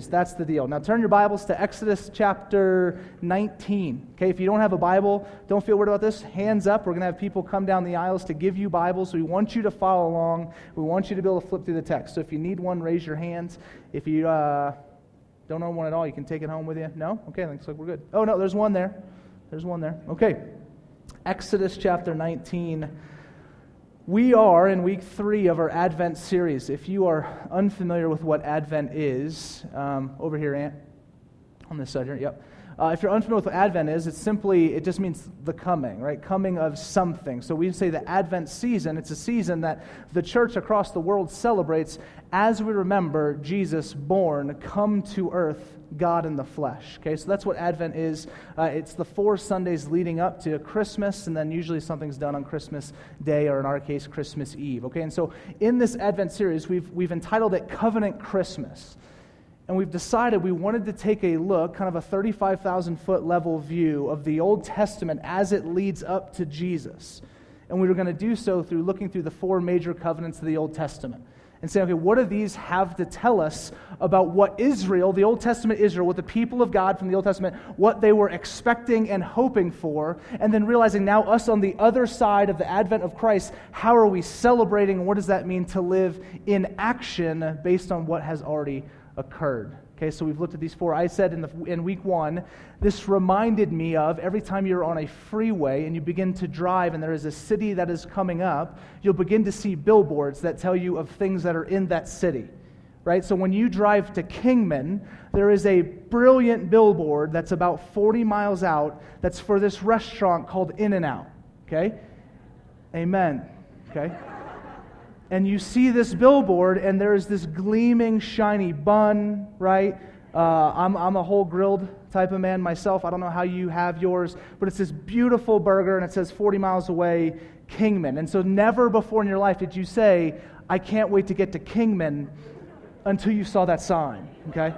That's the deal. Now turn your Bibles to Exodus chapter 19. Okay, if you don't have a Bible, don't feel worried about this. Hands up. We're going to have people come down the aisles to give you Bibles. We want you to follow along. We want you to be able to flip through the text. So if you need one, raise your hands. If you uh, don't own one at all, you can take it home with you. No? Okay, looks like we're good. Oh, no, there's one there. There's one there. Okay. Exodus chapter 19 we are in week three of our Advent series. If you are unfamiliar with what Advent is, um, over here, Ant, on this side here, yep. Uh, if you're unfamiliar with what Advent is, it's simply, it just means the coming, right? Coming of something. So we say the Advent season, it's a season that the church across the world celebrates as we remember Jesus born, come to earth God in the flesh. Okay, so that's what Advent is. Uh, it's the four Sundays leading up to Christmas, and then usually something's done on Christmas Day, or in our case, Christmas Eve. Okay, and so in this Advent series, we've, we've entitled it Covenant Christmas. And we've decided we wanted to take a look, kind of a 35,000 foot level view of the Old Testament as it leads up to Jesus. And we were going to do so through looking through the four major covenants of the Old Testament and say, okay, what do these have to tell us about what Israel, the Old Testament Israel, what the people of God from the Old Testament, what they were expecting and hoping for, and then realizing now us on the other side of the advent of Christ, how are we celebrating, what does that mean to live in action based on what has already occurred? Okay, so we've looked at these four. I said in, the, in week one, this reminded me of every time you're on a freeway and you begin to drive and there is a city that is coming up, you'll begin to see billboards that tell you of things that are in that city. Right? So when you drive to Kingman, there is a brilliant billboard that's about 40 miles out that's for this restaurant called In N Out. Okay? Amen. Okay? And you see this billboard, and there's this gleaming, shiny bun, right? Uh, I'm, I'm a whole grilled type of man myself. I don't know how you have yours, but it's this beautiful burger, and it says 40 miles away, Kingman. And so, never before in your life did you say, I can't wait to get to Kingman until you saw that sign, okay?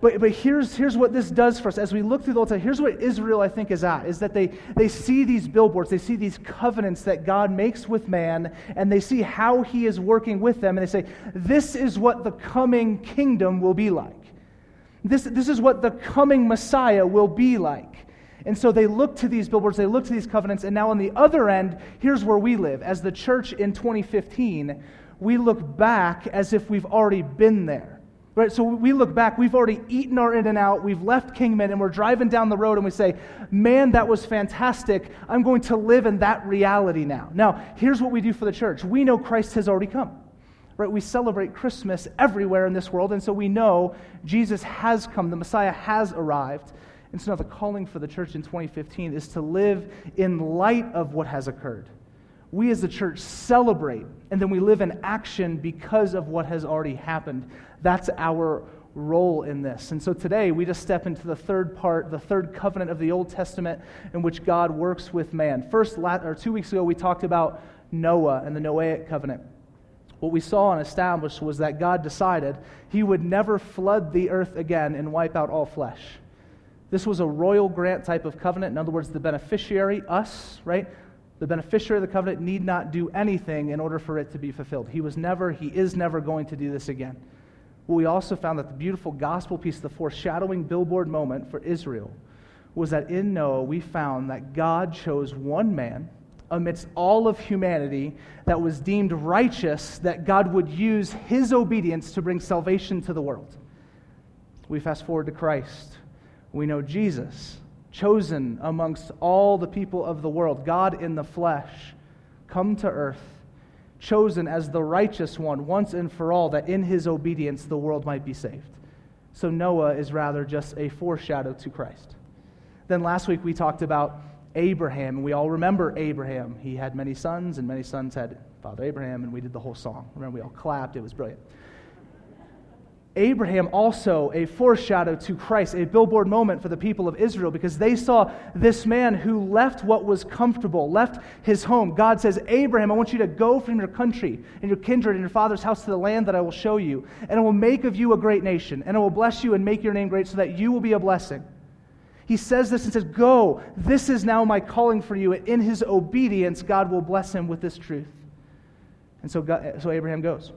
But, but here's, here's what this does for us. As we look through the Old Testament, here's what Israel, I think, is at, is that they, they see these billboards, they see these covenants that God makes with man, and they see how he is working with them, and they say, this is what the coming kingdom will be like. This, this is what the coming Messiah will be like. And so they look to these billboards, they look to these covenants, and now on the other end, here's where we live. As the church in 2015, we look back as if we've already been there. Right, so we look back, we've already eaten our in and out, we've left Kingman, and we're driving down the road and we say, Man, that was fantastic. I'm going to live in that reality now. Now, here's what we do for the church we know Christ has already come. Right, we celebrate Christmas everywhere in this world, and so we know Jesus has come, the Messiah has arrived. And so now the calling for the church in 2015 is to live in light of what has occurred. We as the church celebrate, and then we live in action because of what has already happened. That's our role in this. And so today we just step into the third part, the third covenant of the Old Testament in which God works with man. First, or two weeks ago, we talked about Noah and the Noahic covenant. What we saw and established was that God decided he would never flood the earth again and wipe out all flesh. This was a royal grant type of covenant. In other words, the beneficiary, us, right? The beneficiary of the covenant need not do anything in order for it to be fulfilled. He was never, he is never going to do this again. But we also found that the beautiful gospel piece, the foreshadowing billboard moment for Israel, was that in Noah we found that God chose one man amidst all of humanity that was deemed righteous, that God would use his obedience to bring salvation to the world. We fast forward to Christ. We know Jesus, chosen amongst all the people of the world, God in the flesh, come to earth chosen as the righteous one once and for all, that in his obedience the world might be saved. So Noah is rather just a foreshadow to Christ. Then last week we talked about Abraham, and we all remember Abraham. He had many sons, and many sons had Father Abraham, and we did the whole song. Remember, we all clapped. It was brilliant. Abraham also a foreshadow to Christ, a billboard moment for the people of Israel because they saw this man who left what was comfortable, left his home. God says, Abraham, I want you to go from your country and your kindred and your father's house to the land that I will show you, and I will make of you a great nation, and I will bless you and make your name great so that you will be a blessing. He says this and says, Go, this is now my calling for you. In his obedience, God will bless him with this truth. And so, God, so Abraham goes.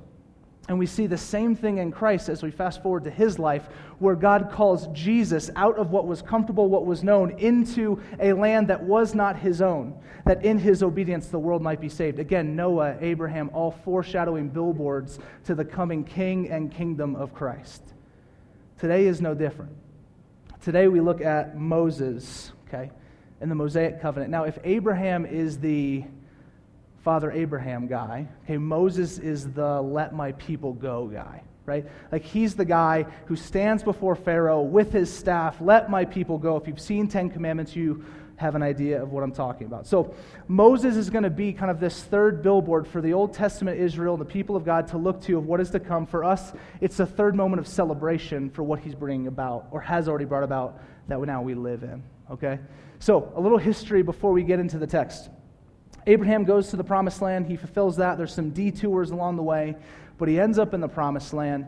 And we see the same thing in Christ as we fast forward to his life, where God calls Jesus out of what was comfortable, what was known, into a land that was not his own, that in his obedience the world might be saved. Again, Noah, Abraham, all foreshadowing billboards to the coming king and kingdom of Christ. Today is no different. Today we look at Moses, okay, in the Mosaic covenant. Now, if Abraham is the Father Abraham guy. Okay, Moses is the let my people go guy, right? Like he's the guy who stands before Pharaoh with his staff, let my people go. If you've seen 10 commandments, you have an idea of what I'm talking about. So, Moses is going to be kind of this third billboard for the Old Testament Israel and the people of God to look to of what is to come. For us, it's a third moment of celebration for what he's bringing about or has already brought about that now we live in. Okay? So, a little history before we get into the text. Abraham goes to the promised land. He fulfills that. There's some detours along the way, but he ends up in the promised land.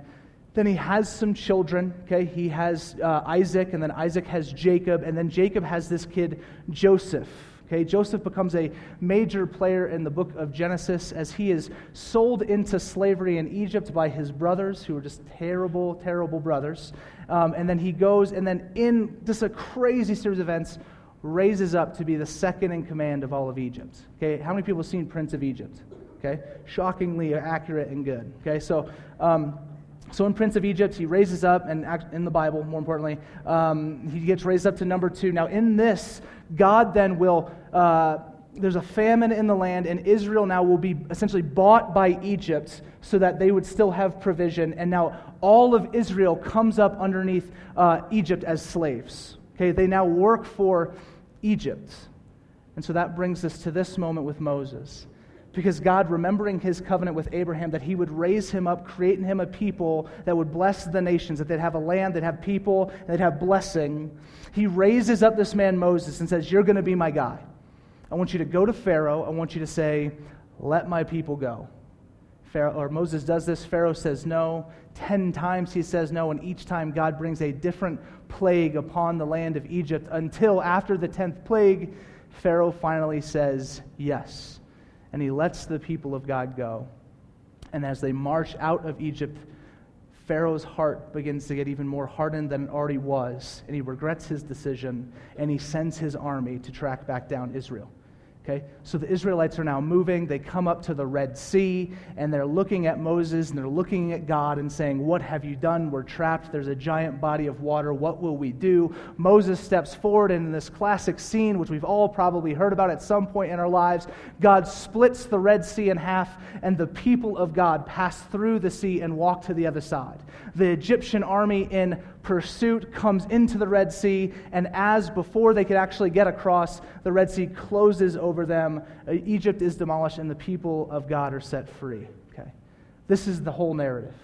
Then he has some children. Okay, he has uh, Isaac, and then Isaac has Jacob, and then Jacob has this kid Joseph. Okay, Joseph becomes a major player in the book of Genesis as he is sold into slavery in Egypt by his brothers, who are just terrible, terrible brothers. Um, and then he goes, and then in just a crazy series of events, raises up to be the second in command of all of Egypt. Okay, how many people have seen Prince of Egypt? Okay, shockingly accurate and good. Okay, so. Um, so in Prince of Egypt, he raises up, and in the Bible, more importantly, um, he gets raised up to number two. Now, in this, God then will, uh, there's a famine in the land, and Israel now will be essentially bought by Egypt so that they would still have provision. And now all of Israel comes up underneath uh, Egypt as slaves. Okay, they now work for Egypt. And so that brings us to this moment with Moses. Because God, remembering his covenant with Abraham, that he would raise him up, create in him a people that would bless the nations, that they'd have a land, they'd have people, they'd have blessing. He raises up this man Moses and says, You're going to be my guy. I want you to go to Pharaoh. I want you to say, Let my people go. Pharaoh, or Moses does this. Pharaoh says no. Ten times he says no, and each time God brings a different plague upon the land of Egypt until after the tenth plague, Pharaoh finally says yes. And he lets the people of God go. And as they march out of Egypt, Pharaoh's heart begins to get even more hardened than it already was. And he regrets his decision and he sends his army to track back down Israel. Okay? So the Israelites are now moving. They come up to the Red Sea and they're looking at Moses and they're looking at God and saying, What have you done? We're trapped. There's a giant body of water. What will we do? Moses steps forward and in this classic scene, which we've all probably heard about at some point in our lives, God splits the Red Sea in half and the people of God pass through the sea and walk to the other side. The Egyptian army in pursuit comes into the Red Sea, and as before they could actually get across, the Red Sea closes over them. Uh, Egypt is demolished, and the people of God are set free. Okay? This is the whole narrative.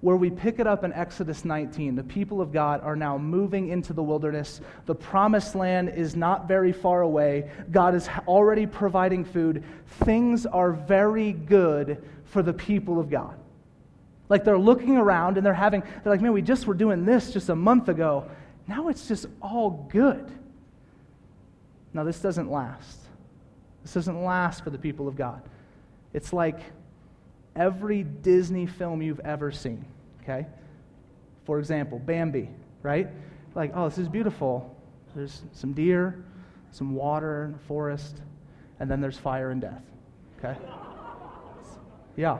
Where we pick it up in Exodus 19, the people of God are now moving into the wilderness. The promised land is not very far away. God is already providing food. Things are very good for the people of God. Like they're looking around and they're having, they're like, man, we just were doing this just a month ago. Now it's just all good. Now, this doesn't last. This doesn't last for the people of God. It's like every Disney film you've ever seen, okay? For example, Bambi, right? Like, oh, this is beautiful. There's some deer, some water and forest, and then there's fire and death, okay? Yeah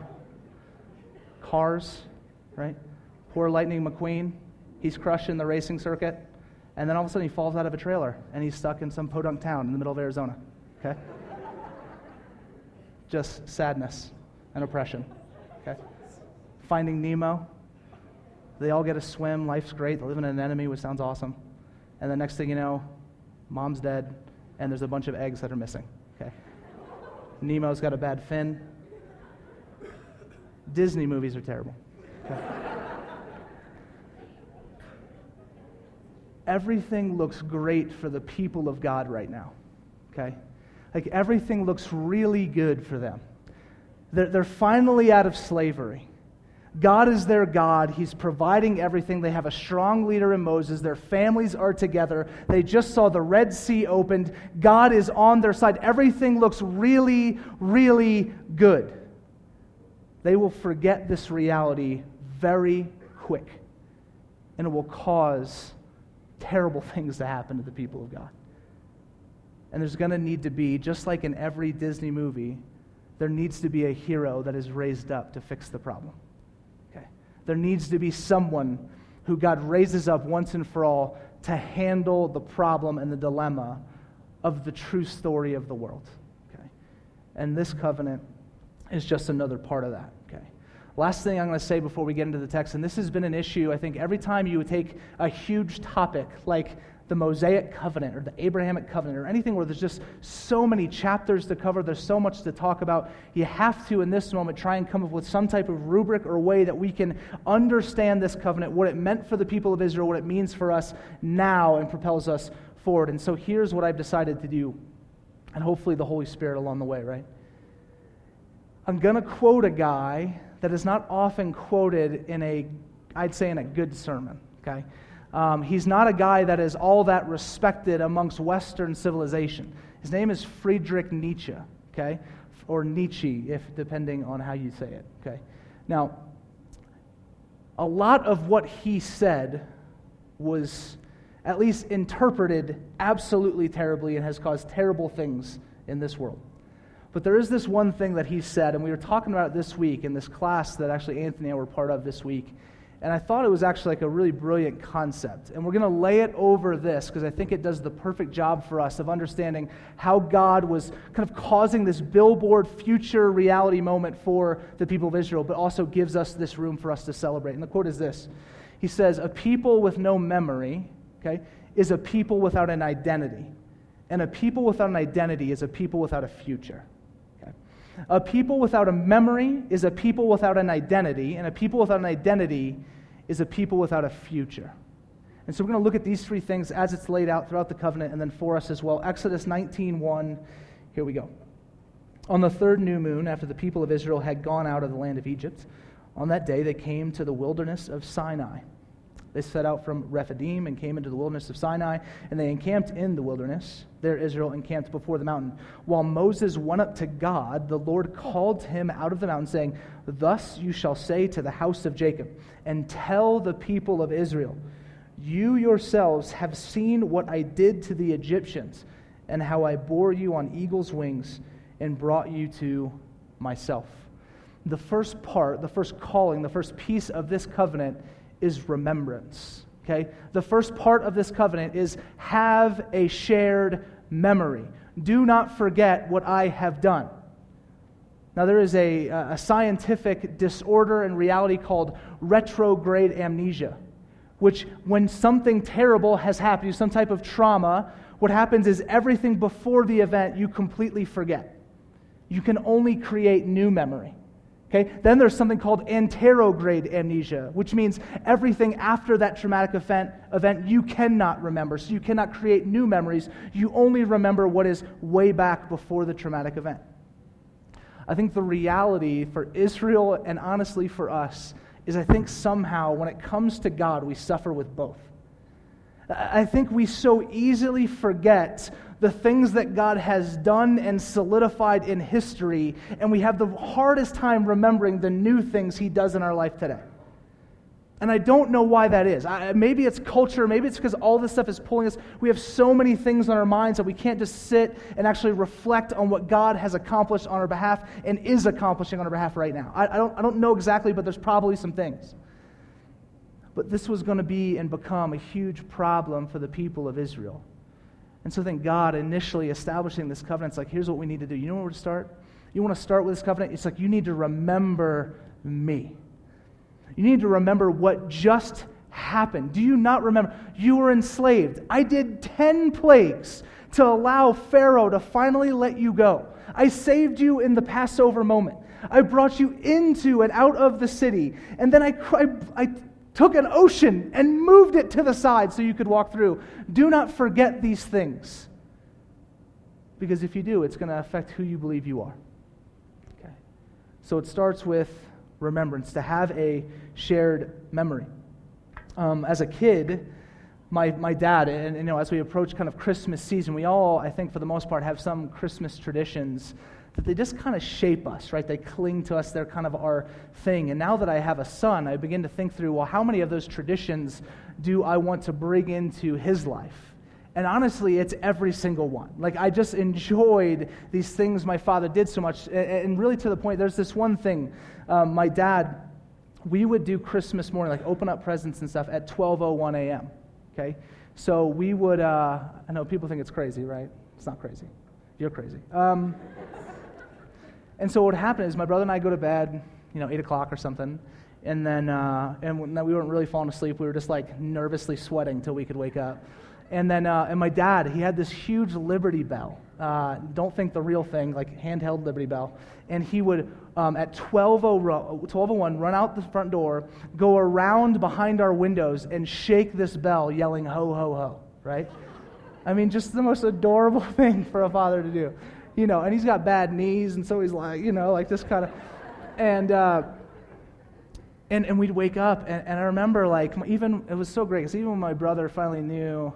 cars, right? Poor Lightning McQueen, he's crushing the racing circuit, and then all of a sudden he falls out of a trailer and he's stuck in some podunk town in the middle of Arizona. Okay? Just sadness and oppression. Okay? Finding Nemo, they all get a swim, life's great, they live in an anemone, which sounds awesome. And the next thing you know, mom's dead, and there's a bunch of eggs that are missing. Okay? Nemo's got a bad fin, Disney movies are terrible. Okay. everything looks great for the people of God right now. Okay? Like everything looks really good for them. They're, they're finally out of slavery. God is their God. He's providing everything. They have a strong leader in Moses. Their families are together. They just saw the Red Sea opened. God is on their side. Everything looks really, really good. They will forget this reality very quick, and it will cause terrible things to happen to the people of God. And there's going to need to be, just like in every Disney movie, there needs to be a hero that is raised up to fix the problem. Okay? There needs to be someone who God raises up once and for all to handle the problem and the dilemma of the true story of the world. Okay? And this covenant is just another part of that. Okay? Last thing I'm going to say before we get into the text, and this has been an issue, I think, every time you take a huge topic like the Mosaic covenant or the Abrahamic covenant or anything where there's just so many chapters to cover, there's so much to talk about, you have to, in this moment, try and come up with some type of rubric or way that we can understand this covenant, what it meant for the people of Israel, what it means for us now, and propels us forward. And so here's what I've decided to do, and hopefully the Holy Spirit along the way, right? I'm going to quote a guy that is not often quoted in a, I'd say, in a good sermon, okay? Um, he's not a guy that is all that respected amongst Western civilization. His name is Friedrich Nietzsche, okay? Or Nietzsche, if depending on how you say it, okay? Now, a lot of what he said was at least interpreted absolutely terribly and has caused terrible things in this world. But there is this one thing that he said, and we were talking about it this week in this class that actually Anthony and I were part of this week. And I thought it was actually like a really brilliant concept. And we're going to lay it over this because I think it does the perfect job for us of understanding how God was kind of causing this billboard future reality moment for the people of Israel, but also gives us this room for us to celebrate. And the quote is this He says, A people with no memory, okay, is a people without an identity. And a people without an identity is a people without a future. A people without a memory is a people without an identity, and a people without an identity is a people without a future. And so we're going to look at these three things as it's laid out throughout the covenant and then for us as well. Exodus 19:1. Here we go. On the third new moon, after the people of Israel had gone out of the land of Egypt, on that day they came to the wilderness of Sinai. They set out from Rephidim and came into the wilderness of Sinai, and they encamped in the wilderness. There Israel encamped before the mountain. While Moses went up to God, the Lord called him out of the mountain, saying, Thus you shall say to the house of Jacob, and tell the people of Israel, You yourselves have seen what I did to the Egyptians, and how I bore you on eagle's wings and brought you to myself. The first part, the first calling, the first piece of this covenant is remembrance. Okay? The first part of this covenant is have a shared memory. Do not forget what I have done. Now, there is a, a scientific disorder in reality called retrograde amnesia, which, when something terrible has happened, some type of trauma, what happens is everything before the event you completely forget. You can only create new memory. Okay? Then there's something called anterograde amnesia, which means everything after that traumatic event, event you cannot remember. So you cannot create new memories. You only remember what is way back before the traumatic event. I think the reality for Israel and honestly for us is I think somehow when it comes to God, we suffer with both. I think we so easily forget the things that God has done and solidified in history, and we have the hardest time remembering the new things He does in our life today. And I don't know why that is. I, maybe it's culture. Maybe it's because all this stuff is pulling us. We have so many things on our minds that we can't just sit and actually reflect on what God has accomplished on our behalf and is accomplishing on our behalf right now. I, I don't, I don't know exactly, but there's probably some things. But this was going to be and become a huge problem for the people of Israel. And so then God initially establishing this covenant, it's like, here's what we need to do. You know where to start? You want to start with this covenant? It's like you need to remember me. You need to remember what just happened. Do you not remember? You were enslaved. I did 10 plagues to allow Pharaoh to finally let you go. I saved you in the Passover moment. I brought you into and out of the city. And then I, I, I took an ocean and moved it to the side so you could walk through. Do not forget these things. Because if you do, it's going to affect who you believe you are. Okay. So it starts with remembrance, to have a shared memory. Um, as a kid, my, my dad, and, you know, as we approach kind of Christmas season, we all, I think for the most part, have some Christmas traditions that they just kind of shape us, right? They cling to us, they're kind of our thing. And now that I have a son, I begin to think through well, how many of those traditions do I want to bring into his life? And honestly, it's every single one. Like, I just enjoyed these things my father did so much. And really, to the point, there's this one thing. Um, my dad, we would do Christmas morning, like open up presents and stuff at 12.01 a.m. Okay? So we would, uh, I know people think it's crazy, right? It's not crazy. You're crazy. Um, and so what would happen is my brother and I go to bed, you know, 8 o'clock or something. And then, uh, and we weren't really falling asleep. We were just like nervously sweating till we could wake up. And then, uh, and my dad, he had this huge Liberty Bell. Uh, don't think the real thing, like handheld Liberty Bell. And he would, um, at 12.01, run out the front door, go around behind our windows, and shake this bell, yelling, ho, ho, ho, right? I mean, just the most adorable thing for a father to do. You know, and he's got bad knees, and so he's like, you know, like this kind of. And, uh, and, and we'd wake up, and, and I remember, like, even, it was so great, because even when my brother finally knew,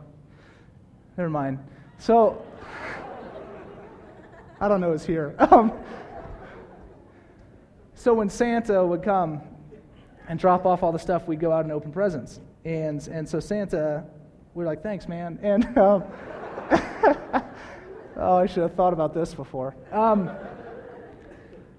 never mind. So, I don't know who's here. Um, so when Santa would come and drop off all the stuff, we'd go out and open presents. And, and so Santa, we are like, thanks, man. And, um, oh, I should have thought about this before. Um,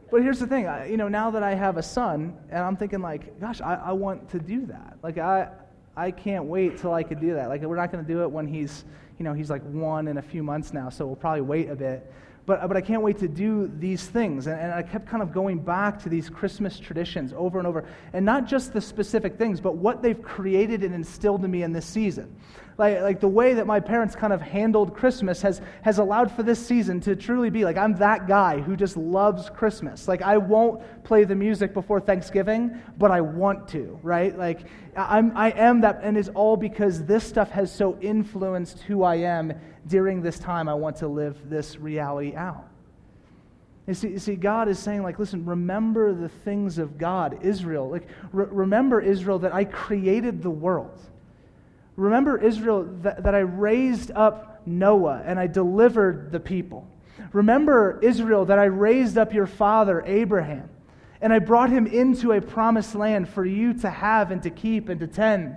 but here's the thing, I, you know, now that I have a son, and I'm thinking like, gosh, I, I want to do that. Like, I, I can't wait till I could do that. Like, we're not going to do it when he's, you know, he's like one in a few months now, so we'll probably wait a bit. But, but I can't wait to do these things. And, and I kept kind of going back to these Christmas traditions over and over. And not just the specific things, but what they've created and instilled in me in this season. Like, like the way that my parents kind of handled Christmas has, has allowed for this season to truly be like, I'm that guy who just loves Christmas. Like, I won't play the music before Thanksgiving, but I want to, right? Like, I'm, I am that, and it's all because this stuff has so influenced who I am during this time. I want to live this reality out. You see, you see, God is saying, like, listen, remember the things of God, Israel. Like, re- remember, Israel, that I created the world. Remember, Israel, that, that I raised up Noah and I delivered the people. Remember, Israel, that I raised up your father, Abraham, and I brought him into a promised land for you to have and to keep and to tend.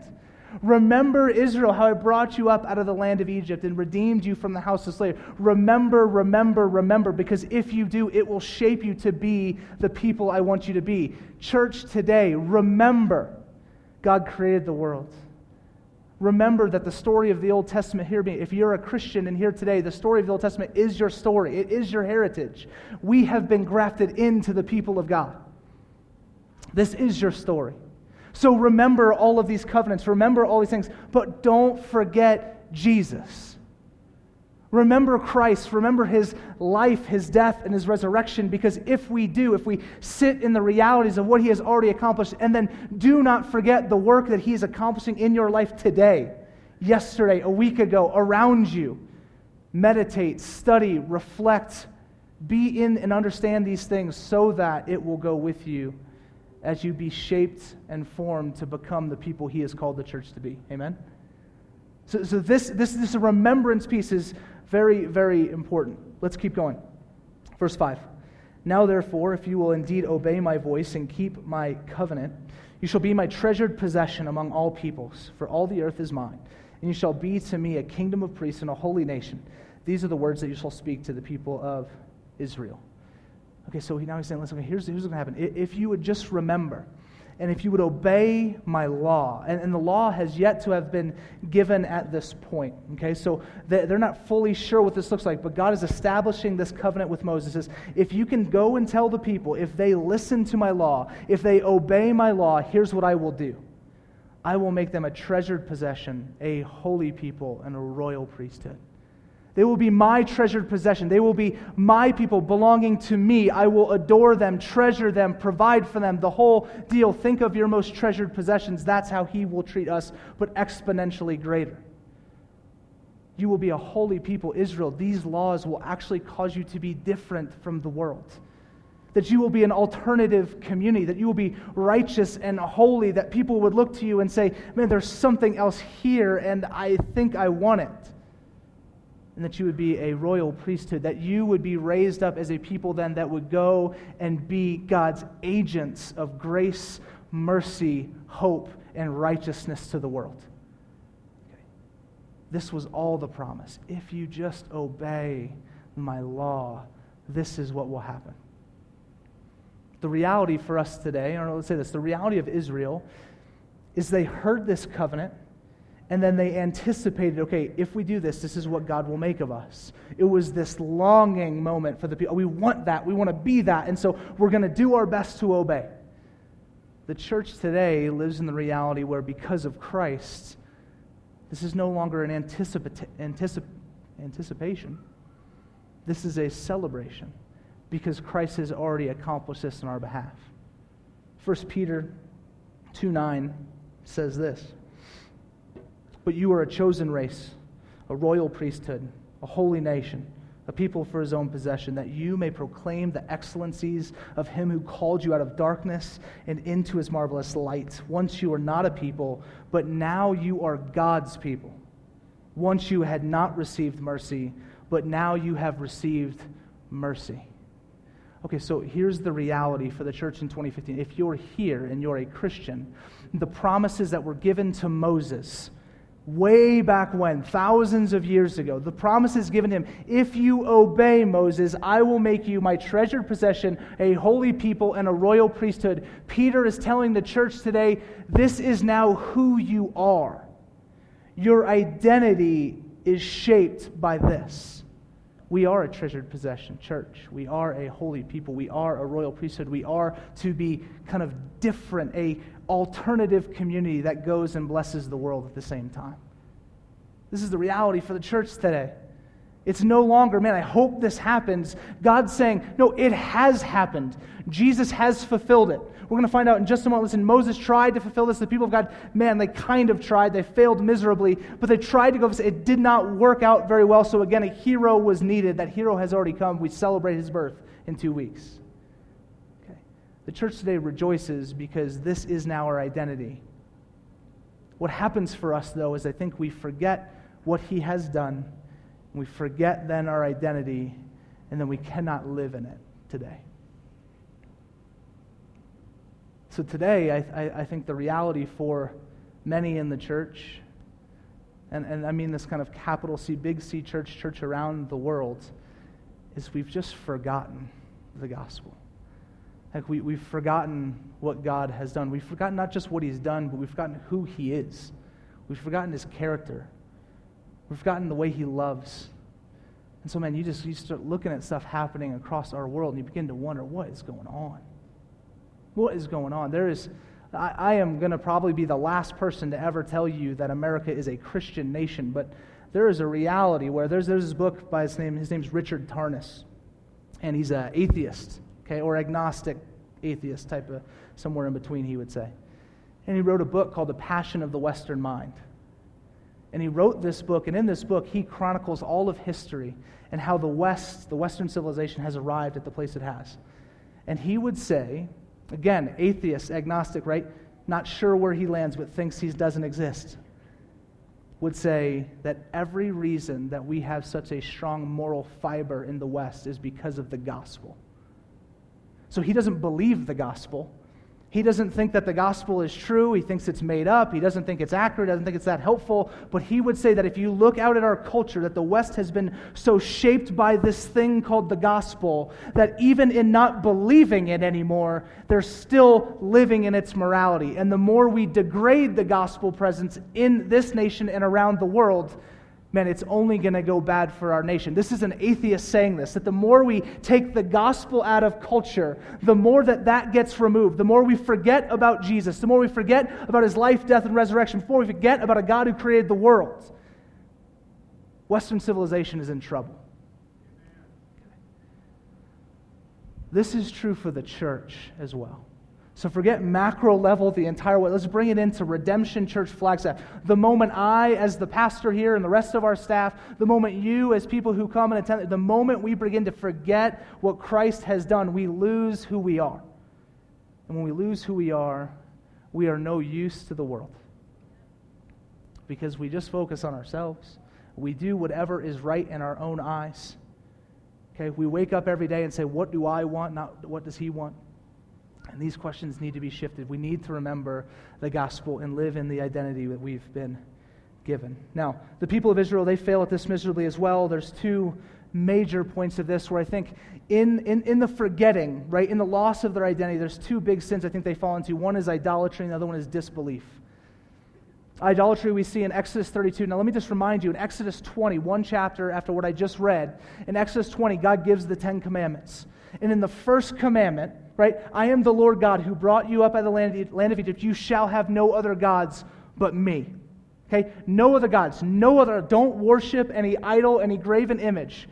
Remember, Israel, how I brought you up out of the land of Egypt and redeemed you from the house of slavery. Remember, remember, remember, because if you do, it will shape you to be the people I want you to be. Church today, remember, God created the world remember that the story of the Old Testament, hear me, if you're a Christian and here today, the story of the Old Testament is your story, it is your heritage. We have been grafted into the people of God. This is your story. So remember all of these covenants, remember all these things, but don't forget Jesus. Remember Christ, remember his life, his death, and his resurrection, because if we do, if we sit in the realities of what he has already accomplished, and then do not forget the work that he is accomplishing in your life today, yesterday, a week ago, around you, meditate, study, reflect, be in and understand these things so that it will go with you as you be shaped and formed to become the people he has called the church to be. Amen? So, so this, this, this remembrance piece is very, very important. Let's keep going. Verse 5. Now, therefore, if you will indeed obey my voice and keep my covenant, you shall be my treasured possession among all peoples, for all the earth is mine. And you shall be to me a kingdom of priests and a holy nation. These are the words that you shall speak to the people of Israel. Okay, so now he's saying, listen, okay, here's, here's what's going to happen. If you would just remember, and if you would obey my law. And, and, the law has yet to have been given at this point. Okay, so they're not fully sure what this looks like, but God is establishing this covenant with Moses. Says, if you can go and tell the people, if they listen to my law, if they obey my law, here's what I will do I will make them a treasured possession, a holy people, and a royal priesthood. They will be my treasured possession. They will be my people belonging to me. I will adore them, treasure them, provide for them, the whole deal. Think of your most treasured possessions. That's how He will treat us, but exponentially greater. You will be a holy people, Israel. These laws will actually cause you to be different from the world. That you will be an alternative community, that you will be righteous and holy, that people would look to you and say, Man, there's something else here, and I think I want it. And that you would be a royal priesthood, that you would be raised up as a people then that would go and be God's agents of grace, mercy, hope, and righteousness to the world. Okay. This was all the promise. If you just obey my law, this is what will happen. The reality for us today, or let's say this, the reality of Israel is they heard this covenant and then they anticipated, okay, if we do this, this is what God will make of us. It was this longing moment for the people. We want that. We want to be that. And so we're going to do our best to obey. The church today lives in the reality where, because of Christ, this is no longer an anticip- anticip- anticipation. This is a celebration because Christ has already accomplished this on our behalf. 1 Peter 2 9 says this But you are a chosen race, a royal priesthood, a holy nation, a people for his own possession, that you may proclaim the excellencies of him who called you out of darkness and into his marvelous light. Once you were not a people, but now you are God's people. Once you had not received mercy, but now you have received mercy. Okay, so here's the reality for the church in 2015. If you're here and you're a Christian, the promises that were given to Moses way back when, thousands of years ago, the promises given him if you obey Moses, I will make you my treasured possession, a holy people, and a royal priesthood. Peter is telling the church today this is now who you are. Your identity is shaped by this. We are a treasured possession, church. We are a holy people. We are a royal priesthood. We are to be kind of different, a alternative community that goes and blesses the world at the same time. This is the reality for the church today. It's no longer, man, I hope this happens. God's saying, no, it has happened. Jesus has fulfilled it. We're going to find out in just a moment. Listen, Moses tried to fulfill this. The people of God, man, they kind of tried. They failed miserably, but they tried to go. It did not work out very well. So again, a hero was needed. That hero has already come. We celebrate his birth in two weeks. The church today rejoices because this is now our identity. What happens for us, though, is I think we forget what he has done we forget then our identity, and then we cannot live in it today. So today, I, I, I think the reality for many in the church, and, and I mean this kind of capital C, big C church, church around the world, is we've just forgotten the gospel. Like we, we've forgotten what God has done. We've forgotten not just what He's done, but we've forgotten who He is. We've forgotten His character. We've forgotten the way He loves. And so, man, you just you start looking at stuff happening across our world and you begin to wonder what is going on? What is going on? There is, I, I am going to probably be the last person to ever tell you that America is a Christian nation, but there is a reality where there's, there's this book by his name, his name's Richard Tarnas, and he's an atheist, okay, or agnostic atheist type of, somewhere in between, he would say. And he wrote a book called The Passion of the Western Mind. And he wrote this book, and in this book, he chronicles all of history and how the West, the Western civilization, has arrived at the place it has. And he would say, again, atheist, agnostic, right? Not sure where he lands, but thinks he doesn't exist, would say that every reason that we have such a strong moral fiber in the West is because of the gospel. So he doesn't believe the gospel. He doesn't think that the gospel is true. He thinks it's made up. He doesn't think it's accurate. He doesn't think it's that helpful. But he would say that if you look out at our culture, that the West has been so shaped by this thing called the gospel that even in not believing it anymore, they're still living in its morality. And the more we degrade the gospel presence in this nation and around the world, man, it's only going to go bad for our nation. This is an atheist saying this that the more we take the gospel out of culture, the more that that gets removed, the more we forget about Jesus, the more we forget about his life, death, and resurrection, before we forget about a God who created the world. Western civilization is in trouble. This is true for the church as well. So forget macro level the entire way. Let's bring it into Redemption Church Flagstaff. The moment I, as the pastor here, and the rest of our staff, the moment you, as people who come and attend, the moment we begin to forget what Christ has done, we lose who we are. And when we lose who we are, we are no use to the world. Because we just focus on ourselves. We do whatever is right in our own eyes. Okay, we wake up every day and say, What do I want? Not what does he want? And these questions need to be shifted. We need to remember the gospel and live in the identity that we've been given. Now, the people of Israel, they fail at this miserably as well. There's two major points of this where I think in, in, in the forgetting, right, in the loss of their identity, there's two big sins I think they fall into. One is idolatry, and the other one is disbelief. Idolatry we see in Exodus 32. Now, let me just remind you in Exodus 20, one chapter after what I just read, in Exodus 20, God gives the Ten Commandments. And in the first commandment, right, I am the Lord God who brought you up out of the land, of Egypt. You shall have no other gods but me. Okay? No other gods. No other. Don't worship any idol, any graven image.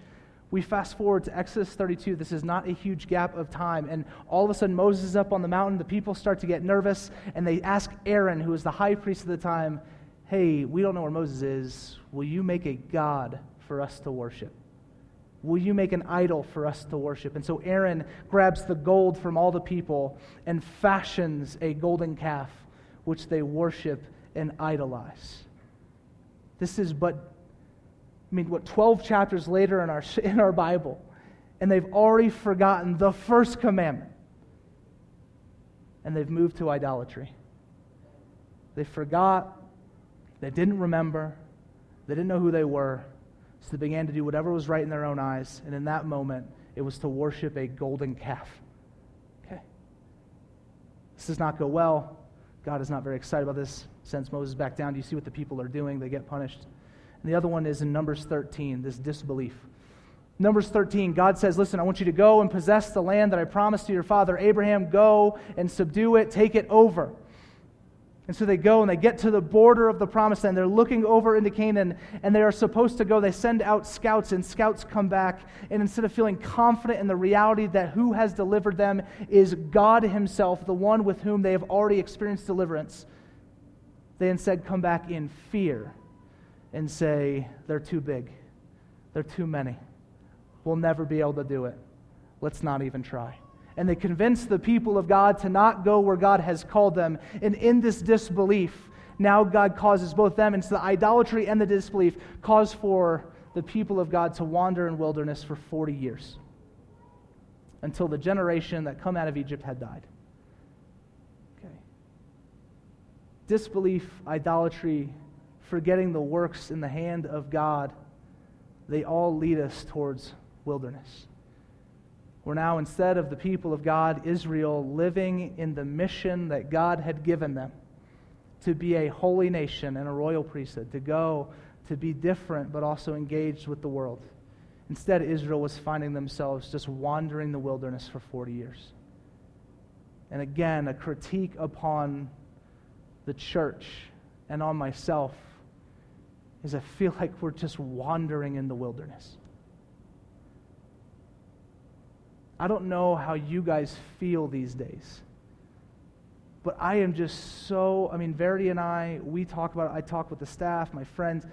We fast forward to Exodus 32. This is not a huge gap of time. And all of a sudden, Moses is up on the mountain. The people start to get nervous. And they ask Aaron, who is the high priest of the time, Hey, we don't know where Moses is. Will you make a God for us to worship? Will you make an idol for us to worship? And so Aaron grabs the gold from all the people and fashions a golden calf, which they worship and idolize. This is but I mean, what, 12 chapters later in our, in our Bible, and they've already forgotten the first commandment. And they've moved to idolatry. They forgot, they didn't remember, they didn't know who they were, so they began to do whatever was right in their own eyes. And in that moment, it was to worship a golden calf. Okay. This does not go well. God is not very excited about this. Sends Moses back down. Do you see what the people are doing? They get punished. And the other one is in Numbers 13, this disbelief. Numbers 13, God says, Listen, I want you to go and possess the land that I promised to your father Abraham. Go and subdue it, take it over. And so they go and they get to the border of the promised land. They're looking over into Canaan and they are supposed to go. They send out scouts and scouts come back. And instead of feeling confident in the reality that who has delivered them is God Himself, the one with whom they have already experienced deliverance, they instead come back in fear and say, they're too big, they're too many. We'll never be able to do it. Let's not even try. And they convince the people of God to not go where God has called them. And in this disbelief, now God causes both them into the idolatry and the disbelief, cause for the people of God to wander in wilderness for 40 years until the generation that come out of Egypt had died. Okay. Disbelief, idolatry, forgetting the works in the hand of God, they all lead us towards wilderness. We're now, instead of the people of God, Israel, living in the mission that God had given them to be a holy nation and a royal priesthood, to go to be different but also engaged with the world. Instead, Israel was finding themselves just wandering the wilderness for 40 years. And again, a critique upon the church and on myself is I feel like we're just wandering in the wilderness. I don't know how you guys feel these days. But I am just so, I mean, Verity and I, we talk about it. I talk with the staff, my friends.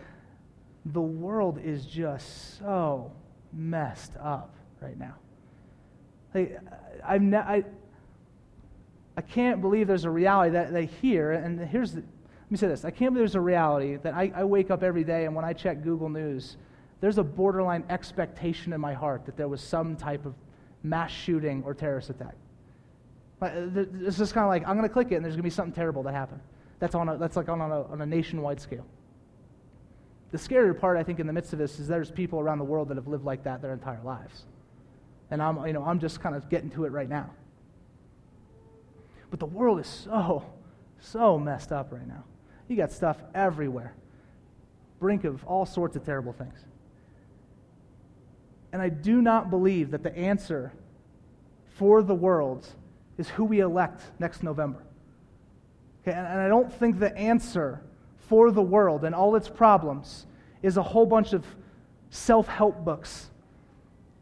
The world is just so messed up right now. Like, I've ne- I, I can't believe there's a reality that they hear, and here's the, let me say this I can't believe there's a reality that I, I wake up every day and when I check Google News, there's a borderline expectation in my heart that there was some type of mass shooting or terrorist attack. Uh, it's just kind of like, I'm going to click it and there's going to be something terrible that happened. That's, on a, that's like on a, on a nationwide scale. The scarier part, I think, in the midst of this is there's people around the world that have lived like that their entire lives. And I'm, you know, I'm just kind of getting to it right now. But the world is so, so messed up right now. You got stuff everywhere, brink of all sorts of terrible things. And I do not believe that the answer for the world is who we elect next November. Okay, and, I don't think the answer for the world and all its problems is a whole bunch of self help books.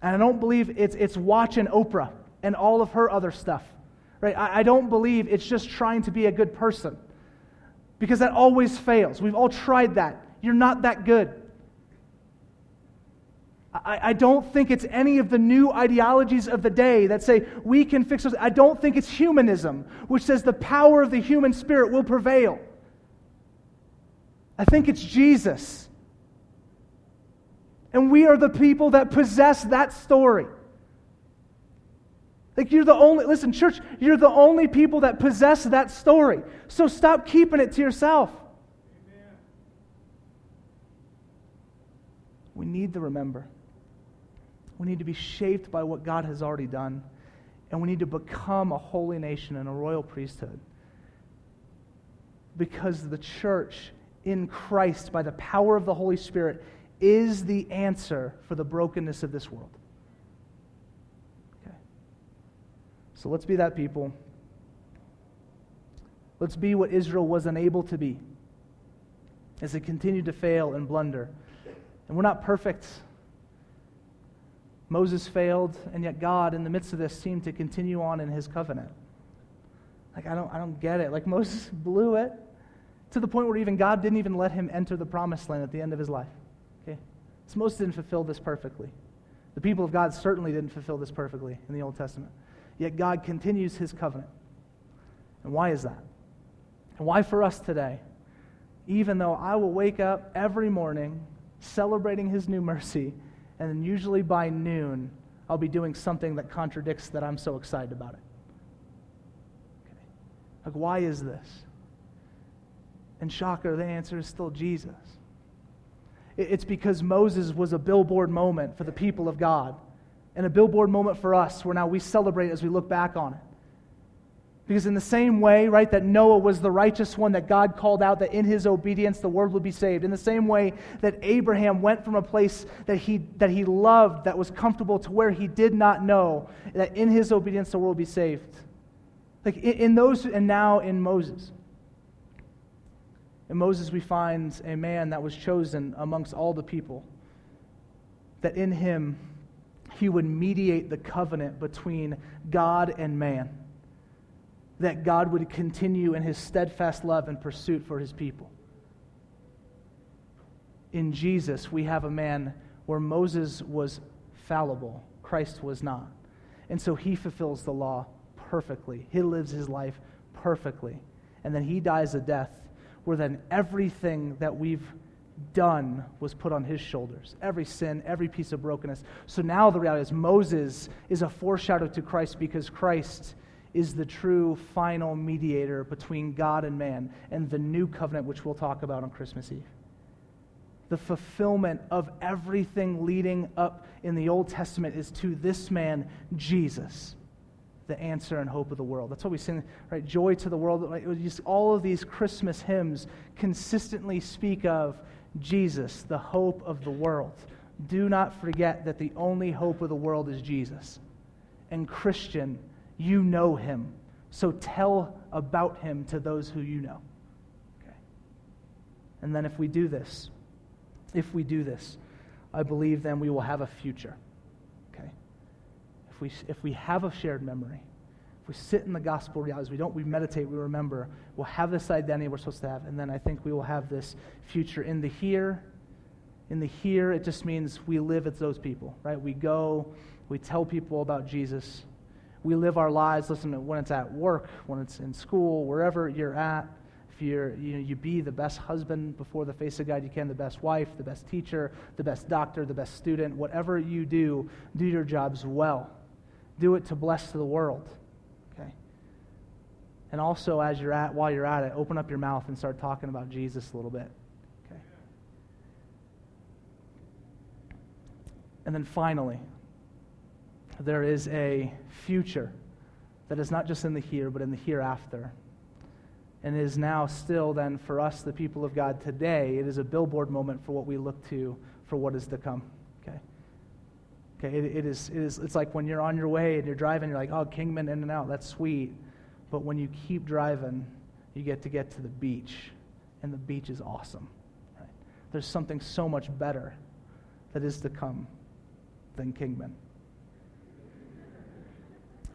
And I don't believe it's, it's watching Oprah and all of her other stuff. Right? I, I don't believe it's just trying to be a good person because that always fails. We've all tried that. You're not that good. I, I, don't think it's any of the new ideologies of the day that say we can fix those. I don't think it's humanism, which says the power of the human spirit will prevail. I think it's Jesus. And we are the people that possess that story. Like you're the only, listen, church, you're the only people that possess that story. So stop keeping it to yourself. Amen. We need to remember. We need to be shaped by what God has already done. And we need to become a holy nation and a royal priesthood. Because the church in Christ, by the power of the Holy Spirit, is the answer for the brokenness of this world. Okay. So let's be that people. Let's be what Israel was unable to be as it continued to fail and blunder. And we're not perfect. Moses failed, and yet God, in the midst of this, seemed to continue on in his covenant. Like, I don't, I don't get it. Like, Moses blew it to the point where even God didn't even let him enter the promised land at the end of his life. Okay? So Moses didn't fulfill this perfectly. The people of God certainly didn't fulfill this perfectly in the Old Testament. Yet God continues his covenant. And why is that? And why for us today? Even though I will wake up every morning celebrating his new mercy, and then usually by noon, I'll be doing something that contradicts that I'm so excited about it. Okay. Like, why is this? And shocker, the answer is still Jesus. It's because Moses was a billboard moment for the people of God and a billboard moment for us where now we celebrate as we look back on it. Because, in the same way, right, that Noah was the righteous one that God called out, that in his obedience the world would be saved. In the same way that Abraham went from a place that he, that he loved, that was comfortable, to where he did not know, that in his obedience the world would be saved. Like in, in those, and now in Moses. In Moses, we find a man that was chosen amongst all the people, that in him he would mediate the covenant between God and man, that God would continue in his steadfast love and pursuit for his people. In Jesus, we have a man where Moses was fallible, Christ was not. And so he fulfills the law perfectly, he lives his life perfectly. And then he dies a death where then everything that we've done was put on his shoulders. Every sin, every piece of brokenness. So now the reality is Moses is a foreshadow to Christ because Christ is the true final mediator between God and man and the new covenant, which we'll talk about on Christmas Eve. The fulfillment of everything leading up in the Old Testament is to this man, Jesus the answer and hope of the world. That's what we sing, right? Joy to the world. Just all of these Christmas hymns consistently speak of Jesus, the hope of the world. Do not forget that the only hope of the world is Jesus. And Christian, you know him. So tell about him to those who you know. Okay. And then if we do this, if we do this, I believe then we will have a future Okay? if we, if we have a shared memory, if we sit in the gospel realities, we don't, we meditate, we remember, we'll have this identity we're supposed to have. And then I think we will have this future in the here. In the here, it just means we live as those people, right? We go, we tell people about Jesus. We live our lives, listen, when it's at work, when it's in school, wherever you're at. If you're, you know, you be the best husband before the face of God you can, the best wife, the best teacher, the best doctor, the best student, whatever you do, do your jobs well do it to bless the world. Okay? And also, as you're at, while you're at it, open up your mouth and start talking about Jesus a little bit. Okay? And then finally, there is a future that is not just in the here, but in the hereafter. And is now still, then, for us, the people of God today, it is a billboard moment for what we look to for what is to come. Okay, it, it, is, it is, it's like when you're on your way and you're driving, you're like, oh, Kingman in and out, that's sweet. But when you keep driving, you get to get to the beach, and the beach is awesome. Right? There's something so much better that is to come than Kingman.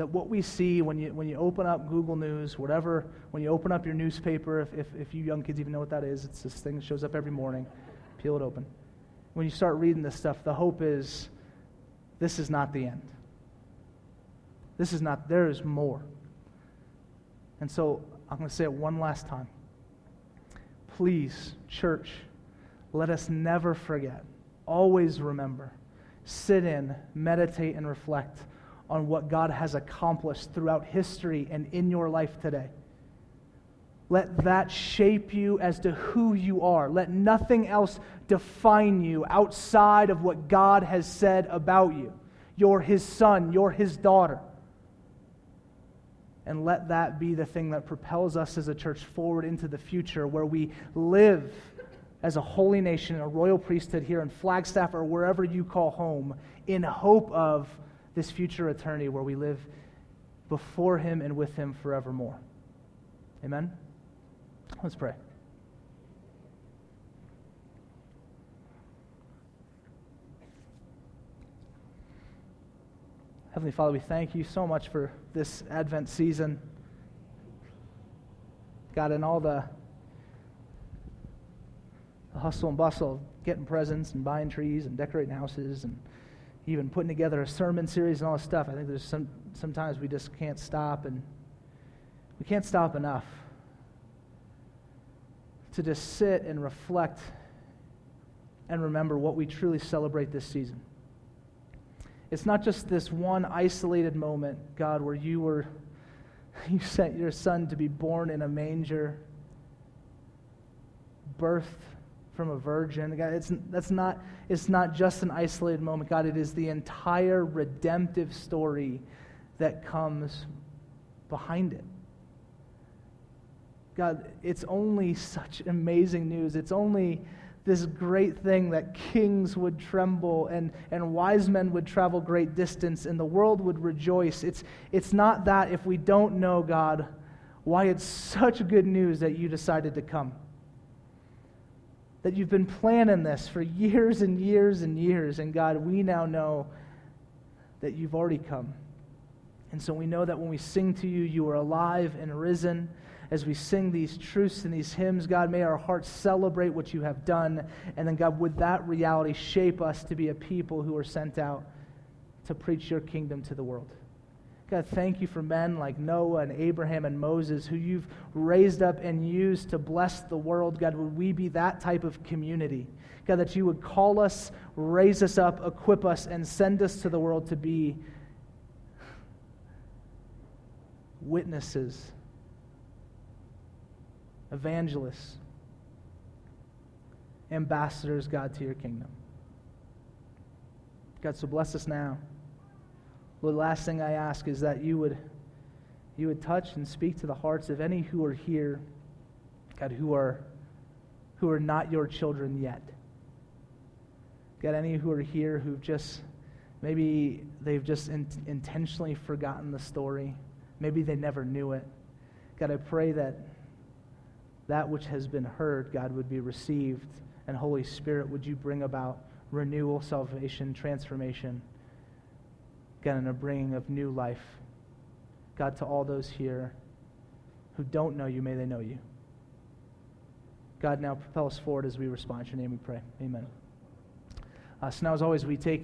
that what we see when you, when you open up Google News, whatever, when you open up your newspaper, if, if, if you young kids even know what that is, it's this thing that shows up every morning. Peel it open. When you start reading this stuff, the hope is this is not the end. This is not, there is more. And so I'm going to say it one last time. Please, church, let us never forget. Always remember. Sit in, meditate, and reflect on what God has accomplished throughout history and in your life today. Let that shape you as to who you are. Let nothing else define you outside of what God has said about you. You're His son, you're His daughter. And let that be the thing that propels us as a church forward into the future where we live as a holy nation, a royal priesthood here in Flagstaff or wherever you call home, in hope of this future eternity where we live before Him and with Him forevermore. Amen? Let's pray. Heavenly Father, we thank you so much for this Advent season. God, in all the, the hustle and bustle of getting presents and buying trees and decorating houses and even putting together a sermon series and all this stuff. I think there's some sometimes we just can't stop and we can't stop enough to just sit and reflect and remember what we truly celebrate this season. It's not just this one isolated moment, God, where you were you sent your son to be born in a manger, birthed from a virgin. God, it's, that's not, it's not just an isolated moment, God. It is the entire redemptive story that comes behind it. God, it's only such amazing news. It's only this great thing that kings would tremble and, and wise men would travel great distance and the world would rejoice. It's, it's not that if we don't know God, why it's such good news that you decided to come that you've been planning this for years and years and years. And God, we now know that you've already come. And so we know that when we sing to you, you are alive and risen. As we sing these truths and these hymns, God, may our hearts celebrate what you have done. And then, God, would that reality shape us to be a people who are sent out to preach your kingdom to the world? God, thank you for men like Noah and Abraham and Moses who you've raised up and used to bless the world. God, would we be that type of community? God, that you would call us, raise us up, equip us, and send us to the world to be witnesses, evangelists, ambassadors, God, to your kingdom. God, so bless us now. Lord, the last thing I ask is that you would, you would touch and speak to the hearts of any who are here, God, who are, who are not your children yet. God, any who are here who've just, maybe they've just in, intentionally forgotten the story. Maybe they never knew it. God, I pray that that which has been heard, God, would be received. And Holy Spirit, would you bring about renewal, salvation, transformation? God, and a bringing of new life. God, to all those here who don't know you, may they know you. God, now propel us forward as we respond. In your name we pray. Amen. Uh, so now, as always, we take